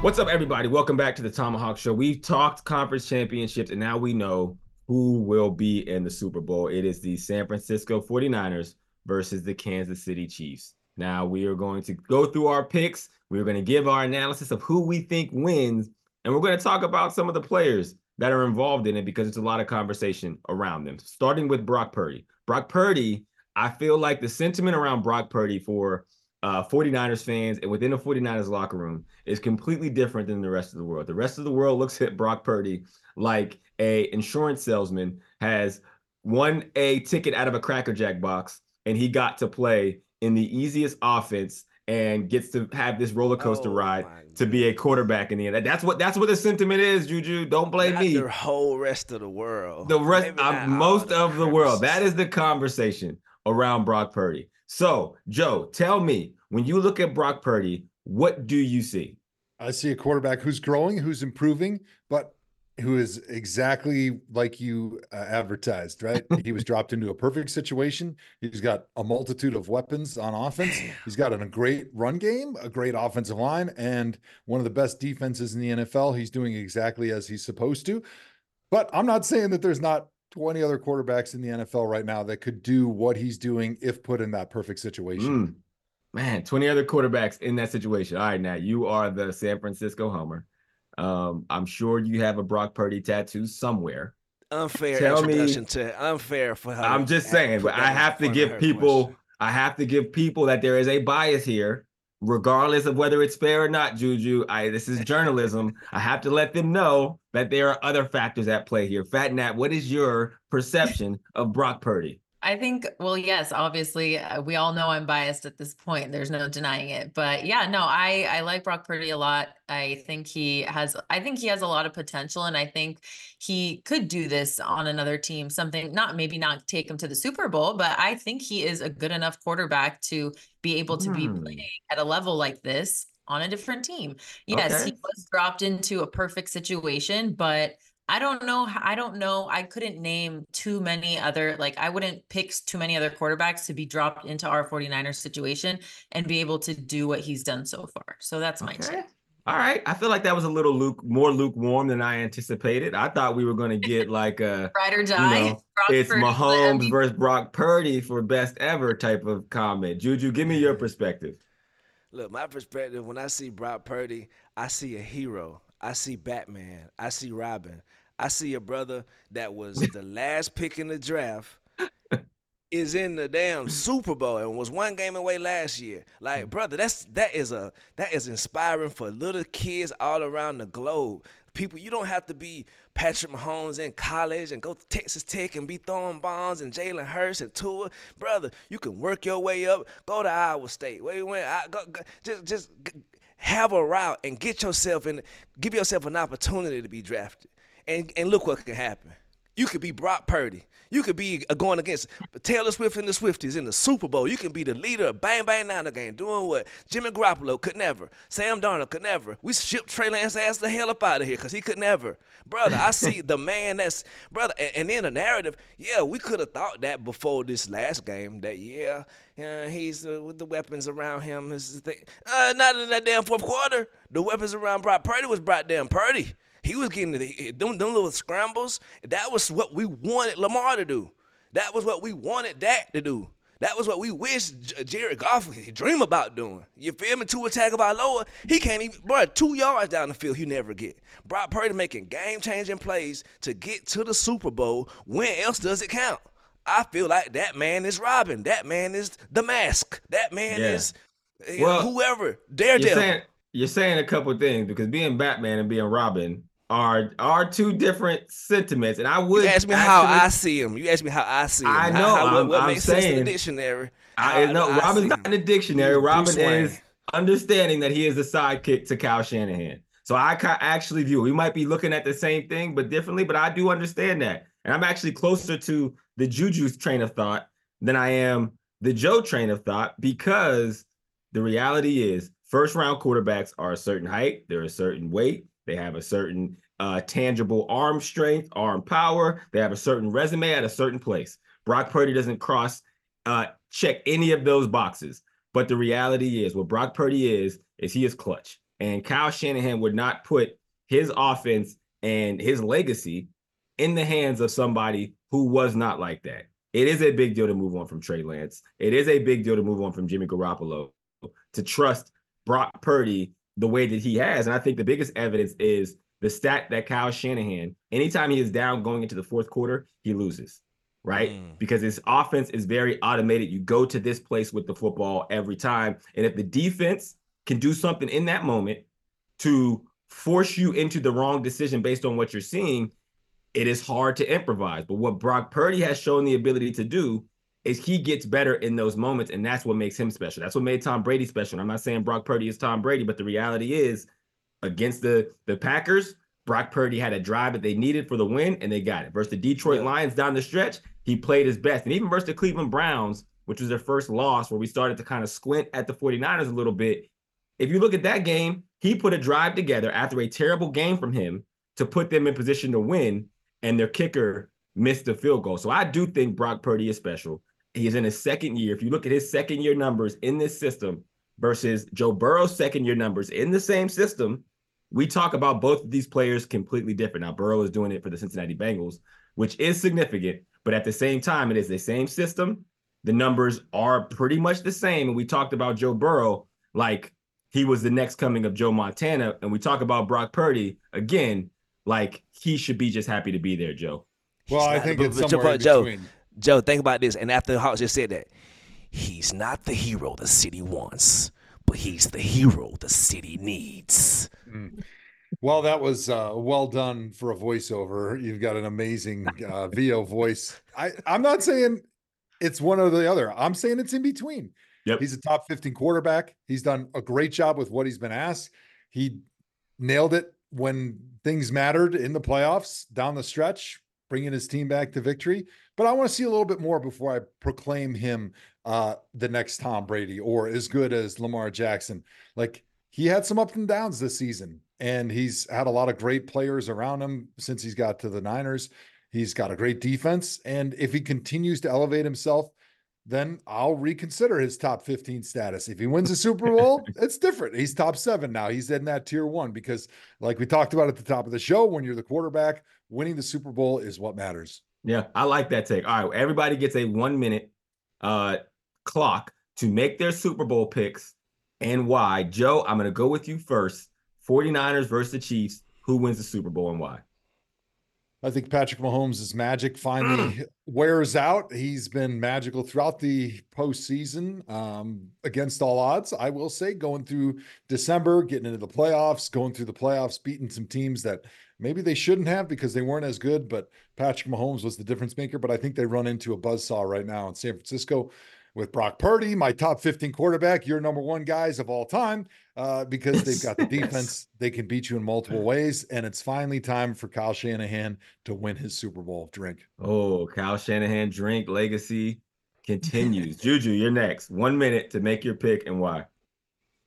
What's up, everybody? Welcome back to the Thomahawk Show. We've talked conference championships, and now we know who will be in the Super Bowl. It is the San Francisco 49ers versus the Kansas City Chiefs. Now we are going to go through our picks. We're going to give our analysis of who we think wins, and we're going to talk about some of the players that are involved in it because it's a lot of conversation around them. Starting with Brock Purdy. Brock Purdy, I feel like the sentiment around Brock Purdy for uh, 49ers fans and within the 49ers locker room is completely different than the rest of the world. The rest of the world looks at Brock Purdy like a insurance salesman has won a ticket out of a Cracker Jack box and he got to play in the easiest offense and gets to have this roller coaster oh, ride to be a quarterback in the end. That's what that's what the sentiment is, Juju. Don't blame Not me. The whole rest of the world. The rest, uh, most of the world. That is the conversation around Brock Purdy. So, Joe, tell me when you look at Brock Purdy, what do you see? I see a quarterback who's growing, who's improving, but who is exactly like you uh, advertised, right? he was dropped into a perfect situation. He's got a multitude of weapons on offense. He's got a great run game, a great offensive line, and one of the best defenses in the NFL. He's doing exactly as he's supposed to. But I'm not saying that there's not 20 other quarterbacks in the NFL right now that could do what he's doing if put in that perfect situation. Mm. Man, 20 other quarterbacks in that situation. All right, now you are the San Francisco Homer. Um, I'm sure you have a Brock Purdy tattoo somewhere. Unfair Tell introduction me, to unfair for her. I'm just saying, but I have to give people question. I have to give people that there is a bias here, regardless of whether it's fair or not, Juju. I this is journalism. I have to let them know that there are other factors at play here. Phat Nat, what is your perception of Brock Purdy? I think, well, yes, obviously, uh, we all know I'm biased at this point. There's no denying it. But yeah, no, I I like Brock Purdy a lot. I think he has I think he has a lot of potential and I think he could do this on another team. Something not maybe not take him to the Super Bowl, but I think he is a good enough quarterback to be able to mm. be hmm. playing at a level like this on a different team. Yes, okay. he was dropped into a perfect situation, but I don't know. I don't know. I couldn't name too many other, like, I wouldn't pick too many other quarterbacks to be dropped into our 49ers situation and be able to do what he's done so far. So that's my okay. take. All right. I feel like that was a little luke more lukewarm than I anticipated. I thought we were going to get like a ride or die. You know, it's Purdy, Mahomes versus Brock Purdy for best ever type of comment. Juju, give me your perspective. Look, my perspective when I see Brock Purdy, I see a hero. I see Batman. I see Robin. I see a brother that was the last pick in the draft is in the damn Super Bowl and was one game away last year. Like, brother, that's that is a that is inspiring for little kids all around the globe. People, you don't have to be Patrick Mahomes in college and go to Texas Tech and be throwing bombs and Jalen Hurts and Tua. Brother, you can work your way up. Go to Iowa State. Where you went? I, go, go, just just have a route and get yourself in. Give yourself an opportunity to be drafted. And and look what can happen. You could be Brock Purdy. You could be uh, going against Taylor Swift and the Swifties in the Super Bowl. You can be the leader of Bang Bang Niner Gang, doing what Jimmy Garoppolo could never. Sam Darnold could never. We shipped Trey Lance ass the hell up out of here because he could never. Brother, I see the man that's brother, and, and then the narrative. Yeah, we could have thought that before this last game. That yeah, yeah, he's uh, with the weapons around him. Is the thing. Uh, not in that damn fourth quarter. The weapons around Brock Purdy was Brock damn Purdy. He was getting the, eh, them, them little scrambles. That was what we wanted Lamar to do. That was what we wanted Dak to do. That was what we wish Jared Goff dream about doing. You feel me? Two attack about lower, he can't even, bro, two yards down the field, he never get. Brock Purdy making game changing plays to get to the Super Bowl. When else does it count? I feel like that man is Robin. That man is the mask. That man yeah. is eh, Well, whoever, You're Daredevil. saying you're saying a couple of things because being Batman and being Robin are are two different sentiments, and I would You ask me how I see them. You ask me how I see him. I know, How, what, I'm- what I'm makes sense in the dictionary. I How know I Robin's not in the dictionary. Robin is understanding that he is the sidekick to Kyle Shanahan. So I actually view we might be looking at the same thing but differently, but I do understand that, and I'm actually closer to the Juju's train of thought than I am the Joe train of thought because the reality is first round quarterbacks are a certain height, they're a certain weight, they have a certain uh, tangible arm strength, arm power, they have a certain resume at a certain place. Brock Purdy doesn't cross uh, check any of those boxes. But the reality is, what Brock Purdy is, is he is clutch. And Kyle Shanahan would not put his offense and his legacy in the hands of somebody who was not like that. It is a big deal to move on from Trey Lance. It is a big deal to move on from Jimmy Garoppolo to trust Brock Purdy the way that he has. And I think the biggest evidence is the stat that Kyle Shanahan, anytime he is down going into the fourth quarter, he loses right? Mm. Because his offense is very automated. You go to this place with the football every time. And if the defense can do something in that moment to force you into the wrong decision based on what you're seeing, it is hard to improvise. But what Brock Purdy has shown the ability to do is he gets better in those moments, and that's what makes him special. That's what made Tom Brady special. And I'm not saying Brock Purdy is Tom Brady, but the reality is against the, the Packers, Brock Purdy had a drive that they needed for the win, and they got it. Versus the Detroit. Lions down the stretch, he played his best. And even versus the Cleveland Browns, which was their first loss, where we started to kind of squint at the 49ers a little bit. If you look at that game, he put a drive together after a terrible game from him to put them in position to win, and their kicker missed the field goal. So I do think Brock Purdy is special. He is in his second year. If you look at his second year numbers in this system versus Joe Burrow's second year numbers in the same system, we talk about both of these players completely different. Now, Burrow is doing it for the Cincinnati Bengals, which is significant, but at the same time, it is the same system. The numbers are pretty much the same. And we talked about Joe Burrow like he was the next coming of Joe Montana. And we talk about Brock Purdy again, like he should be just happy to be there, Joe. Well, I think it's but somewhere in between. Joe, think about this. And after Hawks just said that, he's not the hero the city wants, but he's the hero the city needs. Well, that was uh, well done for a voiceover. You've got an amazing uh, VO voice. I, I'm not saying it's one or the other. I'm saying it's in between. Yep. He's a top 15 quarterback. He's done a great job with what he's been asked. He nailed it when things mattered in the playoffs down the stretch, bringing his team back to victory. But I want to see a little bit more before I proclaim him uh, the next Tom Brady or as good as Lamar Jackson. Like he had some ups and downs this season, and he's had a lot of great players around him since he's got to the Niners. He's got a great defense. And if he continues to elevate himself, then I'll reconsider his top 15 status. If he wins a Super Bowl, it's different. He's top seven now. He's in that tier one because, like we talked about at the top of the show, when you're the quarterback, winning the Super Bowl is what matters. Yeah, I like that take. All right, everybody gets a one minute uh clock to make their Super Bowl picks and why. Joe, I'm going to go with you first. 49ers versus the Chiefs. Who wins the Super Bowl and why? I think Patrick Mahomes' magic finally wears out. He's been magical throughout the postseason um, against all odds. I will say, going through December, getting into the playoffs, going through the playoffs, beating some teams that maybe they shouldn't have because they weren't as good. But Patrick Mahomes was the difference maker. But I think they run into a buzzsaw right now in San Francisco with Brock Purdy, my top 15 quarterback, your number one guys of all time, uh, because they've got the defense. They can beat you in multiple ways. And it's finally time for Kyle Shanahan to win his Super Bowl drink. Oh, Kyle Shanahan drink legacy continues. Juju, you're next. One minute to make your pick and why.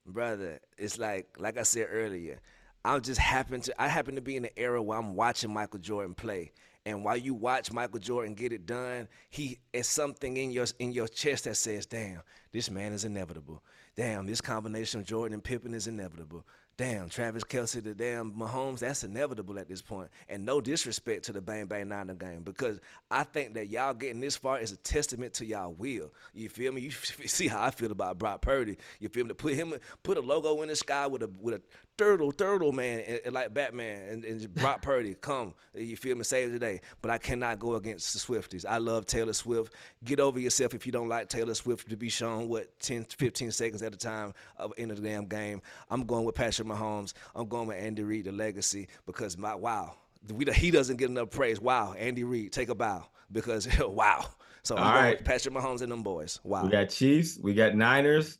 brother it's like like i said earlier i'm just happen to i happen to be in the era where i'm watching michael jordan play and while you watch michael jordan get it done he it's something in your in your chest that says damn this man is inevitable damn this combination of jordan and pippen is inevitable damn, Travis Kelce the damn Mahomes, that's inevitable at this point. And no disrespect to the Bang Bang Niner Gang because I think that y'all getting this far is a testament to y'all will. You feel me? You see how I feel about Brock Purdy. You feel me? To put him, put a logo in the sky with a with a turtle, turtle man, and, and like Batman and, and Brock Purdy, come, you feel me, save the day. But I cannot go against the Swifties. I love Taylor Swift. Get over yourself if you don't like Taylor Swift to be shown, what, 10, 15 seconds at a time of end of the damn game. I'm going with Patrick Mahomes. I'm going with Andy Reid, the legacy, because my, wow, we, he doesn't get enough praise. Wow, Andy Reid, take a bow because, wow. So I'm All going right. with Patrick Mahomes and them boys. Wow. We got Chiefs, we got Niners.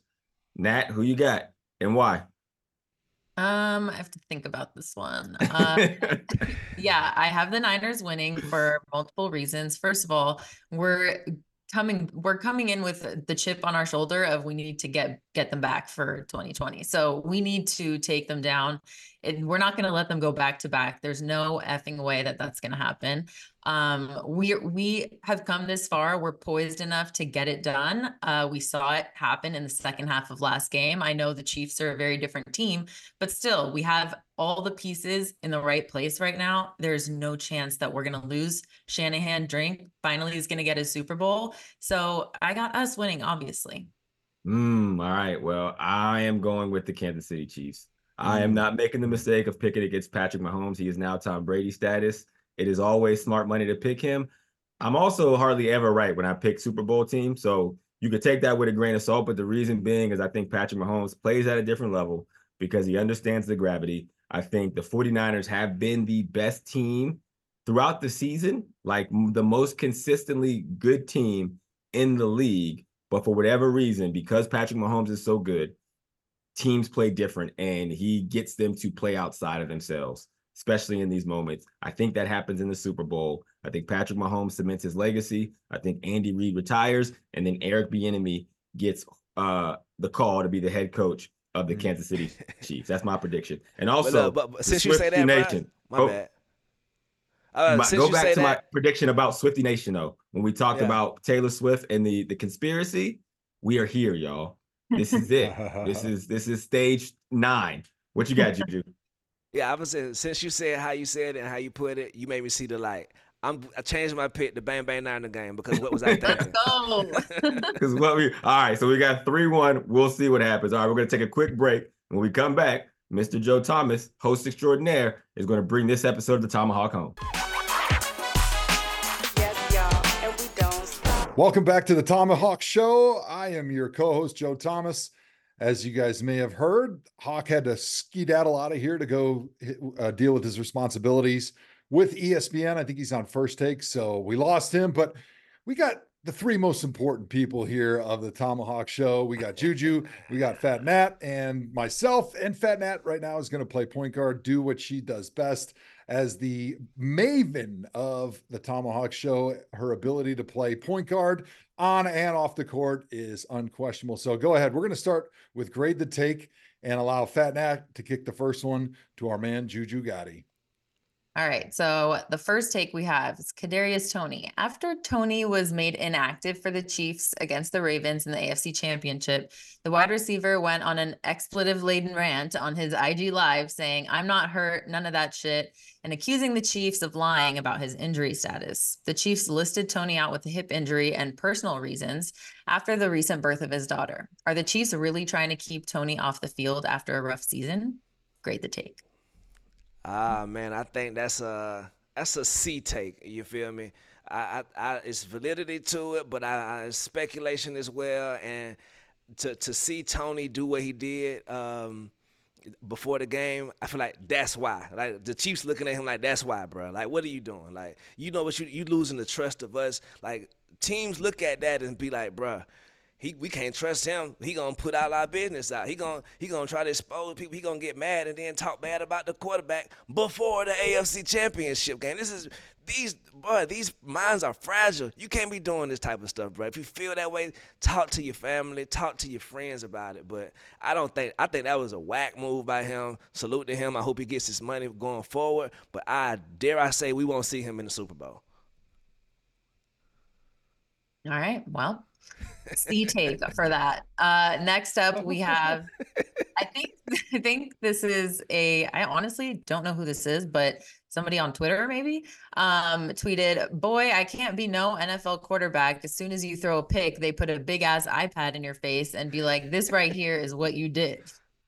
Nat, who you got and why? Um, I have to think about this one. Uh, yeah, I have the Niners winning for multiple reasons. First of all, we're coming we're coming in with the chip on our shoulder of we need to get get them back for 2020. So we need to take them down. And we're not going to let them go back to back. There's no effing way that that's going to happen. Um, we we have come this far. We're poised enough to get it done. Uh, we saw it happen in the second half of last game. I know the Chiefs are a very different team, but still, we have all the pieces in the right place right now. There's no chance that we're going to lose. Shanahan drink finally is going to get a Super Bowl. So I got us winning, obviously. Mm, all right. Well, I am going with the Kansas City Chiefs. I am not making the mistake of picking against Patrick Mahomes. He is now Tom Brady status. It is always smart money to pick him. I'm also hardly ever right when I pick Super Bowl teams. So you could take that with a grain of salt. But the reason being is I think Patrick Mahomes plays at a different level because he understands the gravity. I think the 49ers have been the best team throughout the season, like the most consistently good team in the league. But for whatever reason, because Patrick Mahomes is so good, teams play different and he gets them to play outside of themselves, especially in these moments. I think that happens in the Super Bowl. I think Patrick Mahomes cements his legacy. I think Andy Reid retires, and then Eric Bieniemy gets uh, the call to be the head coach of the Kansas City Chiefs. That's my prediction. And also, Mm. but, but, but the since you say that, Brian, Nation. my Oh, bad. Uh, my- go back to my prediction about Swifty Nation though. When we talked Yeah. about Taylor Swift and the the conspiracy, we are here, y'all. This is it. this is this is stage nine. What you got, Juju? Yeah, I was saying since you said how you said it and how you put it, you made me see the light. I'm I changed my pick to Bang Bang Niner Gang because what was I thinking? Go. Because what we all right, so we got three one. We'll see what happens. All right, we're gonna take a quick break. When we come back, Mr. Joe Thomas, host extraordinaire, is gonna bring this episode of the Thomahawk home. Yes, y'all, and we don't stop. Welcome back to the Thomahawk Show. I am your co-host Joe Thomas. As you guys may have heard, Hawk had to skedaddle out of here to go uh, deal with his responsibilities with ESPN. I think he's on first take, so we lost him. But we got the three most important people here of the Thomahawk Show. We got Juju, we got Phat Nat, and myself. And Phat Nat right now is going to play point guard, do what she does best as the maven of the Thomahawk Show. Her ability to play point guard on and off the court is unquestionable. So go ahead. We're going to start with grade the take and allow Phat Nat to kick the first one to our man Juju Gotti. All right. So the first take we have is Kadarius Toney. After Toney was made inactive for the Chiefs against the Ravens in the AFC Championship, the wide receiver went on an expletive-laden rant on his IG Live saying, "I'm not hurt, none of that shit," and accusing the Chiefs of lying about his injury status. The Chiefs listed Toney out with a hip injury and personal reasons after the recent birth of his daughter. Are the Chiefs really trying to keep Toney off the field after a rough season? Grade the take. Ah man, I think that's a that's a C take. You feel me? I, I, I it's validity to it, but I, I speculation as well. And to to see Toney do what he did um, before the game, I feel like that's why. Like the Chiefs looking at him like that's why, bro. Like what are you doing? Like you know what you you losing the trust of us. Like teams look at that and be like, bruh, he we can't trust him. He gonna put all our business out. He gonna he gonna try to expose people. He gonna get mad and then talk bad about the quarterback before the AFC Championship game. This is these boy. These minds are fragile. You can't be doing this type of stuff, bro. If you feel that way, talk to your family, talk to your friends about it. But I don't think I think that was a whack move by him. Salute to him. I hope he gets his money going forward. But I dare I say we won't see him in the Super Bowl. All right. Well, C take for that. Uh, next up, we have. I think I think this is a. I honestly don't know who this is, but somebody on Twitter maybe um, tweeted, "Boy, I can't be no NFL quarterback. As soon as you throw a pick, they put a big ass iPad in your face and be like, this right here is what you did."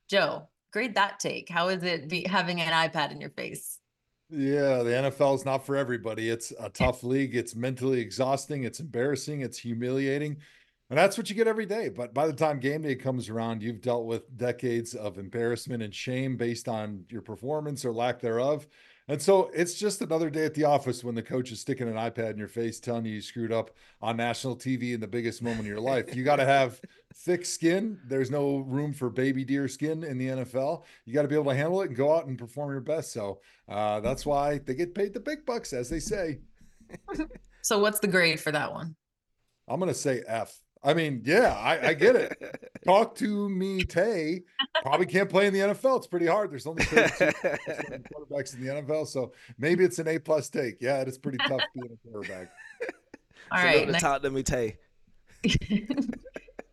Joe, grade that take. How is it be having an iPad in your face? Yeah, the NFL is not for everybody. It's a tough league. It's mentally exhausting. It's embarrassing. It's humiliating. And that's what you get every day. But by the time game day comes around, you've dealt with decades of embarrassment and shame based on your performance or lack thereof. And so it's just another day at the office when the coach is sticking an iPad in your face, telling you you screwed up on national TV in the biggest moment of your life. You got to have thick skin. There's no room for baby deer skin in the NFL. You got to be able to handle it and go out and perform your best. So uh, that's why they get paid the big bucks, as they say. so what's the grade for that one? I'm going to say F. I mean, yeah, I, I get it. Talk to me, Tay. Probably can't play in the NFL. It's pretty hard. There's only quarterbacks in the NFL, so maybe it's an A plus take. Yeah, it is pretty tough being a quarterback. All so right, next... talk to me, Tay.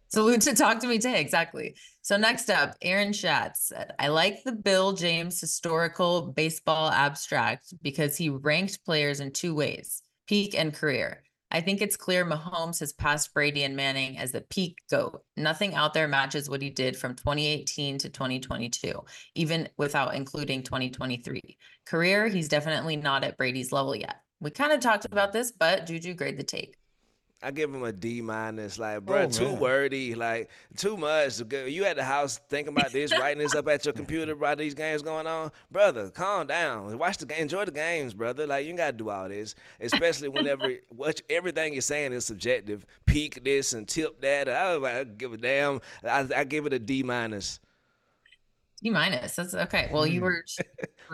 Salute to talk to me, Tay. Exactly. So next up, Aaron Schatz said, "I like the Bill James historical baseball abstract because he ranked players in two ways: peak and career." I think it's clear Mahomes has passed Brady and Manning as the peak GOAT. Nothing out there matches what he did from 2018 to 2022, even without including 2023. Career, he's definitely not at Brady's level yet. We kind of talked about this, but Juju grade the take. I give him a D minus. Like, bro, oh, too wordy. Like, too much. You at the house thinking about this, writing this up at your computer about these games going on, brother. Calm down. Watch the game. Enjoy the games, brother. Like, you ain't got to do all this. Especially whenever what everything you're saying is subjective. Peak this and tip that. I, I give a damn. I, I give it a D minus. D minus. That's okay. Well, mm. you were.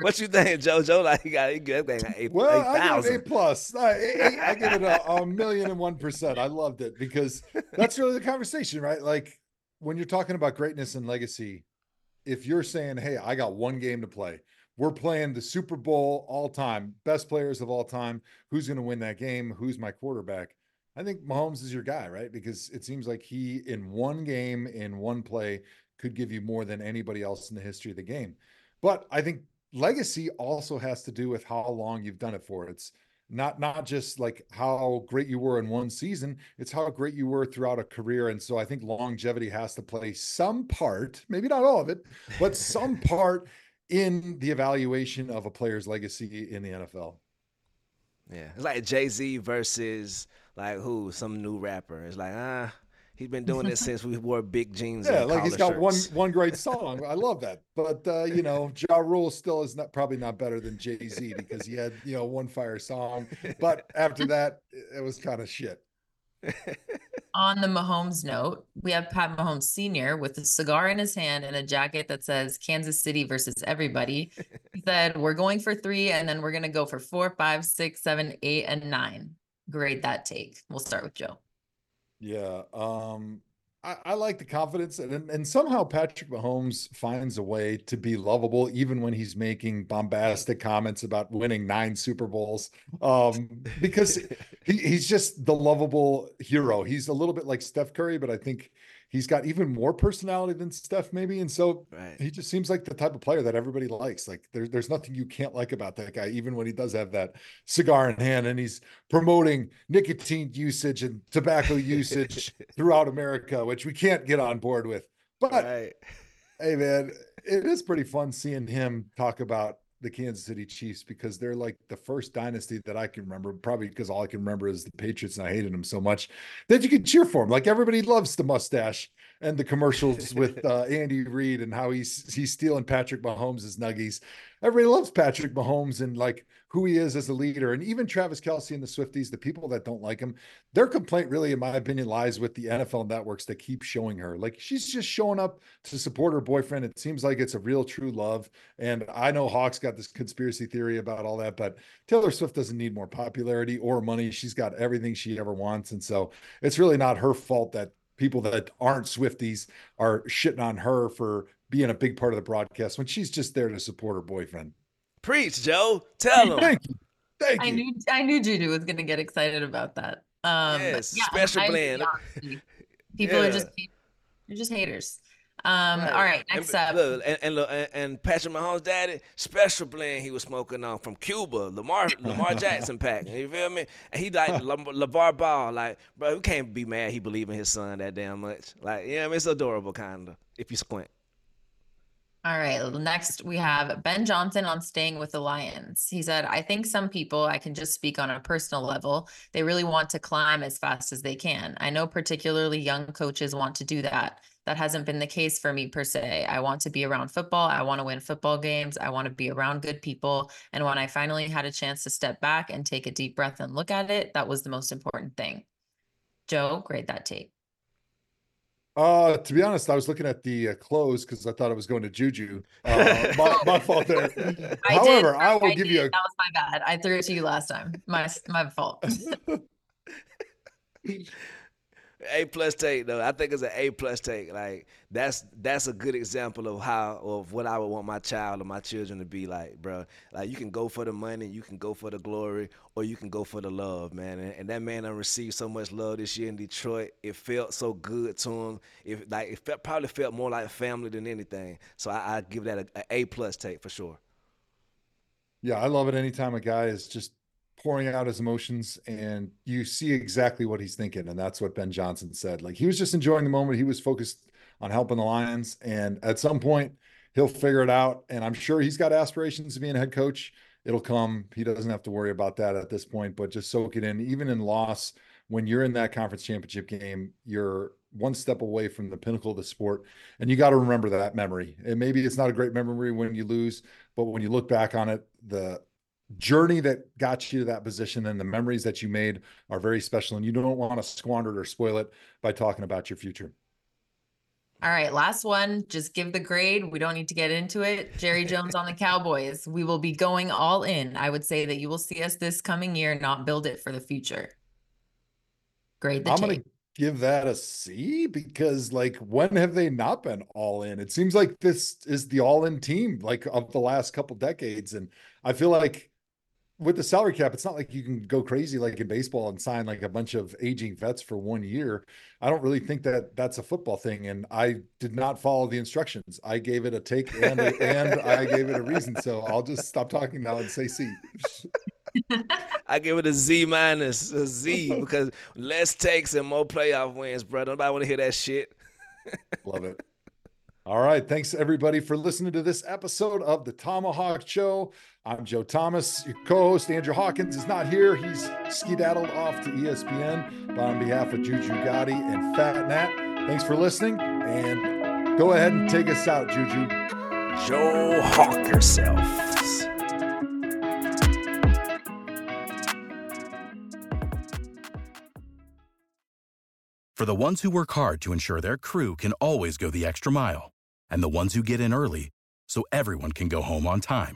what you think, JoJo? Like, you got a good thing. A, well, I give it A plus. I, I, I give it a, a million and one percent. I loved it because that's really the conversation, right? Like when you're talking about greatness and legacy, if you're saying, "Hey, I got one game to play," we're playing the Super Bowl all time, best players of all time. Who's going to win that game? Who's my quarterback? I think Mahomes is your guy, right? Because it seems like he, in one game, in one play, could give you more than anybody else in the history of the game. But I think legacy also has to do with how long you've done it for. It's not not just like how great you were in one season, it's how great you were throughout a career. And so I think longevity has to play some part, maybe not all of it, but some part in the evaluation of a player's legacy in the NFL. Yeah. It's like Jay-Z versus like who? Some new rapper. It's like, ah, He's been doing this since we wore big jeans. Yeah, like he's got shirts. one one great song. I love that. But uh, you know, Ja Rule still is not probably not better than Jay Z because he had you know one fire song. But after that, it was kind of shit. On the Mahomes note, we have Pat Mahomes Sr. with a cigar in his hand and a jacket that says Kansas City versus everybody. He said, We're going for three, and then we're going to go for four, five, six, seven, eight, and nine. Grade that take. We'll start with Joe. Yeah. Um, I, I, like the confidence, and, and somehow Patrick Mahomes finds a way to be lovable, even when he's making bombastic comments about winning nine Super Bowls. Um, because he, he's just the lovable hero. He's a little bit like Steph Curry, but I think he's got even more personality than Steph, maybe. And so right. he just seems like the type of player that everybody likes. Like there, there's nothing you can't like about that guy, even when he does have that cigar in hand and he's promoting nicotine usage and tobacco usage throughout America, which we can't get on board with. But right. hey, man, it is pretty fun seeing him talk about the Kansas City Chiefs because they're like the first dynasty that I can remember, probably because all I can remember is the Patriots and I hated them so much that you could cheer for them. Like everybody loves the mustache and the commercials with uh, Andy Reid and how he's he's stealing Patrick Mahomes' nuggies. Everybody loves Patrick Mahomes and like who he is as a leader. And even Travis Kelce and the Swifties, the people that don't like him, their complaint really, in my opinion, lies with the NFL networks that keep showing her. Like she's just showing up to support her boyfriend. It seems like it's a real true love. And I know Hawks got this conspiracy theory about all that, but Taylor Swift doesn't need more popularity or money. She's got everything she ever wants. And so it's really not her fault that people that aren't Swifties are shitting on her for being a big part of the broadcast when she's just there to support her boyfriend. Preach, Joe. Tell him. Thank you. Thank you. I knew I knew Juju was going to get excited about that. Um, Yes, yeah, special I blend. honestly. People are just they're just haters. Um, all right, next b- up. Look, and, and, look, and, and Patrick Mahomes' daddy, special blend he was smoking on from Cuba, Lamar Lamar Jackson pack. You feel me? And he like Lam- LeVar Ball, like, bro, we can't be mad he believe in his son that damn much. Like, yeah, I mean, it's adorable, kind of, if you squint. All right, next we have Ben Johnson on staying with the Lions. He said, I think some people, I can just speak on a personal level, they really want to climb as fast as they can. I know particularly young coaches want to do that. That hasn't been the case for me per se. I want to be around football. I want to win football games. I want to be around good people. And when I finally had a chance to step back and take a deep breath and look at it, that was the most important thing. Joe, grade that tape. Uh, to be honest, I was looking at the uh, close because I thought it was going to Juju. Uh, my, my fault there. I However, did, I will I give did. you a That was my bad. I threw it to you last time. My my fault. A plus take though. I think it's an A plus take. Like that's that's a good example of how of what I would want my child or my children to be like, bro. Like you can go for the money, you can go for the glory, or you can go for the love, man. And, and that man I received so much love this year in Detroit. It felt so good to him. If like it felt, probably felt more like family than anything. So I, I give that a, a A plus take for sure. Yeah, I love it anytime a guy is just pouring out his emotions and you see exactly what he's thinking. And that's what Ben Johnson said. Like he was just enjoying the moment. He was focused on helping the Lions. And at some point, he'll figure it out. And I'm sure he's got aspirations to be a head coach. It'll come. He doesn't have to worry about that at this point, but just soak it in. Even in loss, when you're in that conference championship game, you're one step away from the pinnacle of the sport. And you got to remember that memory. And maybe it's not a great memory when you lose, but when you look back on it, the journey that got you to that position and the memories that you made are very special. And you don't want to squander it or spoil it by talking about your future. All right, last one. Just give the grade. We don't need to get into it. Jerry Jones on the Cowboys. We will be going all in. I would say that you will see us this coming year, not build it for the future. Grade the I'm going to give that a C because, like, when have they not been all in? It seems like this is the all in team, like, of the last couple decades. And I feel like with the salary cap, it's not like you can go crazy like in baseball and sign like a bunch of aging vets for one year. I don't really think that that's a football thing. And I did not follow the instructions. I gave it a take and a, and I gave it a reason. So I'll just stop talking now and say C. I give it a Z minus, a Z, because less takes and more playoff wins, bro. Nobody want to hear that shit. Love it. All right. Thanks everybody for listening to this episode of the Thomahawk Show. I'm Joe Thomas. Your co-host Andrew Hawkins is not here. He's skedaddled off to ESPN. But on behalf of Juju Gotti and Phat Nat, thanks for listening. And go ahead and take us out, Juju. Joe Hawk yourself. For the ones who work hard to ensure their crew can always go the extra mile, and the ones who get in early so everyone can go home on time,